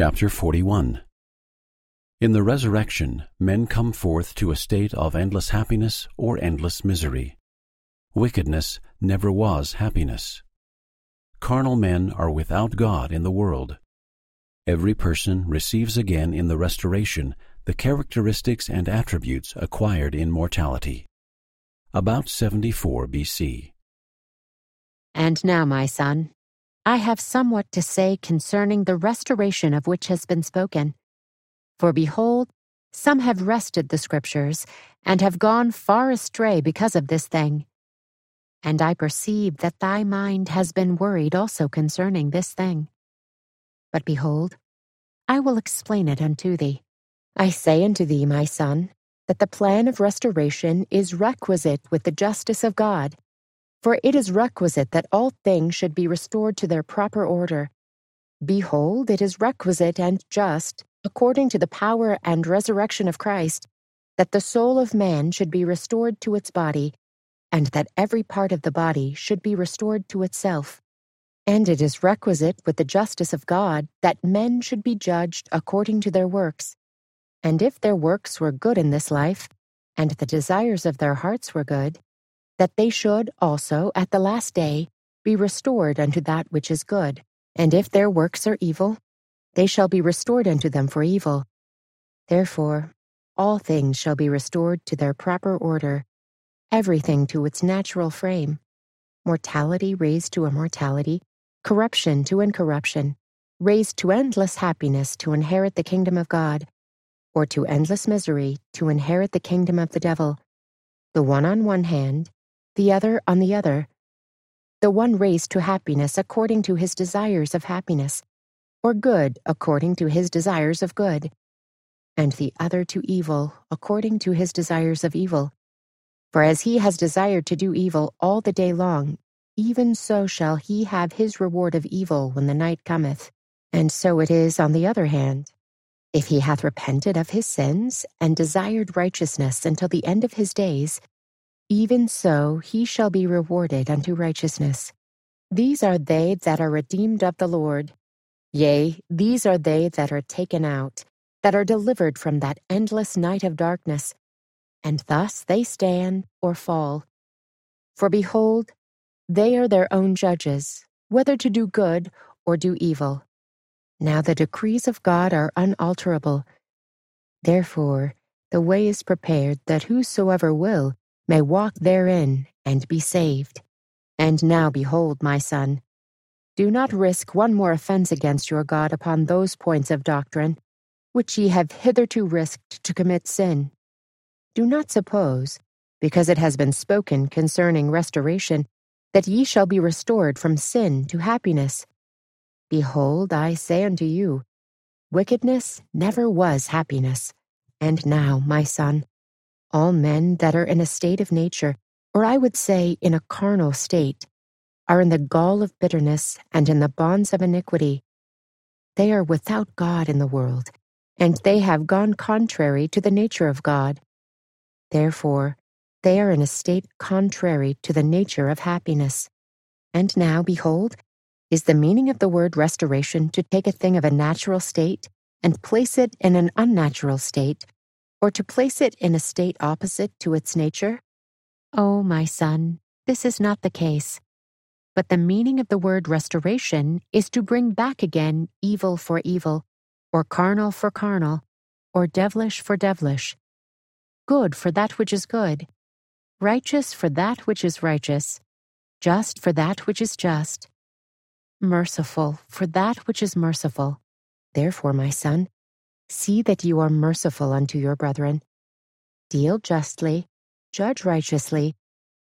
Chapter 41 In the resurrection, men come forth to a state of endless happiness or endless misery. Wickedness never was happiness. Carnal men are without God in the world. Every person receives again in the restoration the characteristics and attributes acquired in mortality. About 74 BC. And now, my son, I have somewhat to say concerning the restoration of which has been spoken. For behold, some have wrested the Scriptures, and have gone far astray because of this thing. And I perceive that thy mind has been worried also concerning this thing. But behold, I will explain it unto thee. I say unto thee, my son, that the plan of restoration is requisite with the justice of God for it is requisite that all things should be restored to their proper order. Behold, it is requisite and just, according to the power and resurrection of Christ, that the soul of man should be restored to its body, and that every part of the body should be restored to itself. And it is requisite with the justice of God that men should be judged according to their works. And if their works were good in this life, and the desires of their hearts were good, that they should also at the last day be restored unto that which is good. And if their works are evil, they shall be restored unto them for evil. Therefore, all things shall be restored to their proper order, everything to its natural frame, mortality raised to immortality, corruption to incorruption, raised to endless happiness to inherit the kingdom of God, or to endless misery to inherit the kingdom of the devil, the one on one hand, the other on the other, the one raised to happiness according to his desires of happiness, or good according to his desires of good, and the other to evil according to his desires of evil. For as he has desired to do evil all the day long, even so shall he have his reward of evil when the night cometh. And so it is on the other hand. If he hath repented of his sins and desired righteousness until the end of his days, even so he shall be rewarded unto righteousness. These are they that are redeemed of the Lord. Yea, these are they that are taken out, that are delivered from that endless night of darkness, and thus they stand or fall. For behold, they are their own judges, whether to do good or do evil. Now the decrees of God are unalterable. Therefore, the way is prepared that whosoever will may walk therein and be saved. And now behold, my son, do not risk one more offense against your God upon those points of doctrine, which ye have hitherto risked to commit sin. Do not suppose, because it has been spoken concerning restoration, that ye shall be restored from sin to happiness. Behold, I say unto you, wickedness never was happiness. And now, my son, all men that are in a state of nature, or I would say in a carnal state, are in the gall of bitterness and in the bonds of iniquity. They are without God in the world, and they have gone contrary to the nature of God. Therefore, they are in a state contrary to the nature of happiness. And now, behold, is the meaning of the word restoration to take a thing of a natural state and place it in an unnatural state or to place it in a state opposite to its nature? Oh, my son, this is not the case. But the meaning of the word restoration is to bring back again evil for evil, or carnal for carnal, or devilish for devilish, good for that which is good, righteous for that which is righteous, just for that which is just, merciful for that which is merciful. Therefore, my son, See that you are merciful unto your brethren. Deal justly, judge righteously,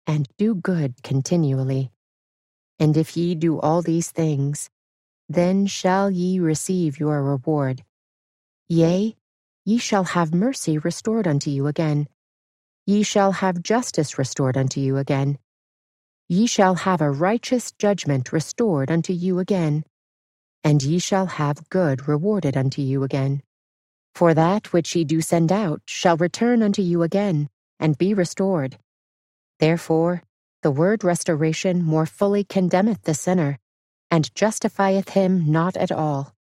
and do good continually. And if ye do all these things, then shall ye receive your reward. Yea, ye shall have mercy restored unto you again. Ye shall have justice restored unto you again. Ye shall have a righteous judgment restored unto you again. And ye shall have good rewarded unto you again. For that which ye do send out shall return unto you again, and be restored. Therefore, the word restoration more fully condemneth the sinner, and justifieth him not at all.